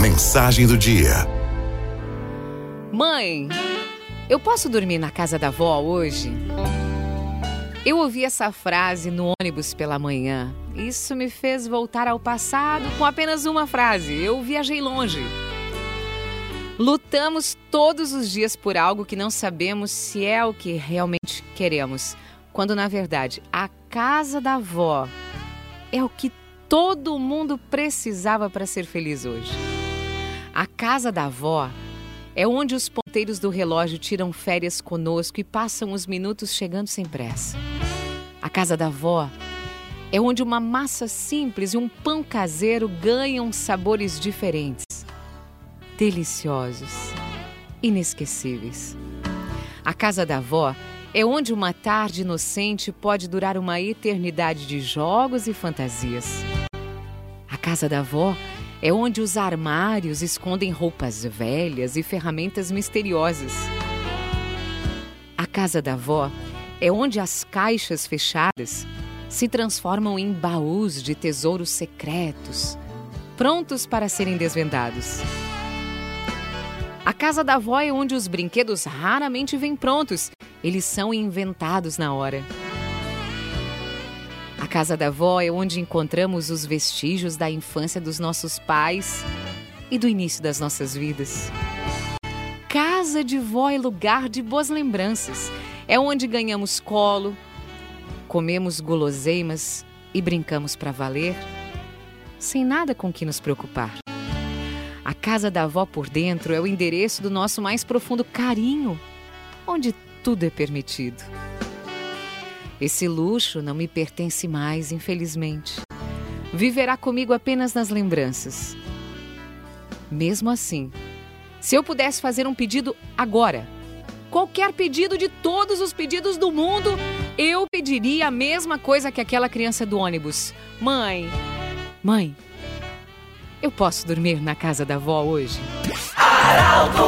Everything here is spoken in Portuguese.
Mensagem do dia. Mãe, eu posso dormir na casa da avó hoje? Eu ouvi essa frase no ônibus pela manhã. Isso me fez voltar ao passado com apenas uma frase. Eu viajei longe. Lutamos todos os dias por algo que não sabemos se é o que realmente queremos, quando na verdade a casa da avó é o que todo mundo precisava para ser feliz hoje. A casa da avó é onde os ponteiros do relógio tiram férias conosco e passam os minutos chegando sem pressa. A casa da avó é onde uma massa simples e um pão caseiro ganham sabores diferentes, deliciosos, inesquecíveis. A casa da avó é onde uma tarde inocente pode durar uma eternidade de jogos e fantasias. A casa da avó é onde os armários escondem roupas velhas e ferramentas misteriosas. A casa da avó é onde as caixas fechadas se transformam em baús de tesouros secretos, prontos para serem desvendados. A casa da avó é onde os brinquedos raramente vêm prontos, eles são inventados na hora. Casa da avó é onde encontramos os vestígios da infância dos nossos pais e do início das nossas vidas. Casa de vó é lugar de boas lembranças. É onde ganhamos colo, comemos guloseimas e brincamos para valer, sem nada com que nos preocupar. A casa da avó por dentro é o endereço do nosso mais profundo carinho, onde tudo é permitido. Esse luxo não me pertence mais, infelizmente. Viverá comigo apenas nas lembranças. Mesmo assim, se eu pudesse fazer um pedido agora, qualquer pedido de todos os pedidos do mundo, eu pediria a mesma coisa que aquela criança do ônibus. Mãe, mãe, eu posso dormir na casa da avó hoje? Araldo FMI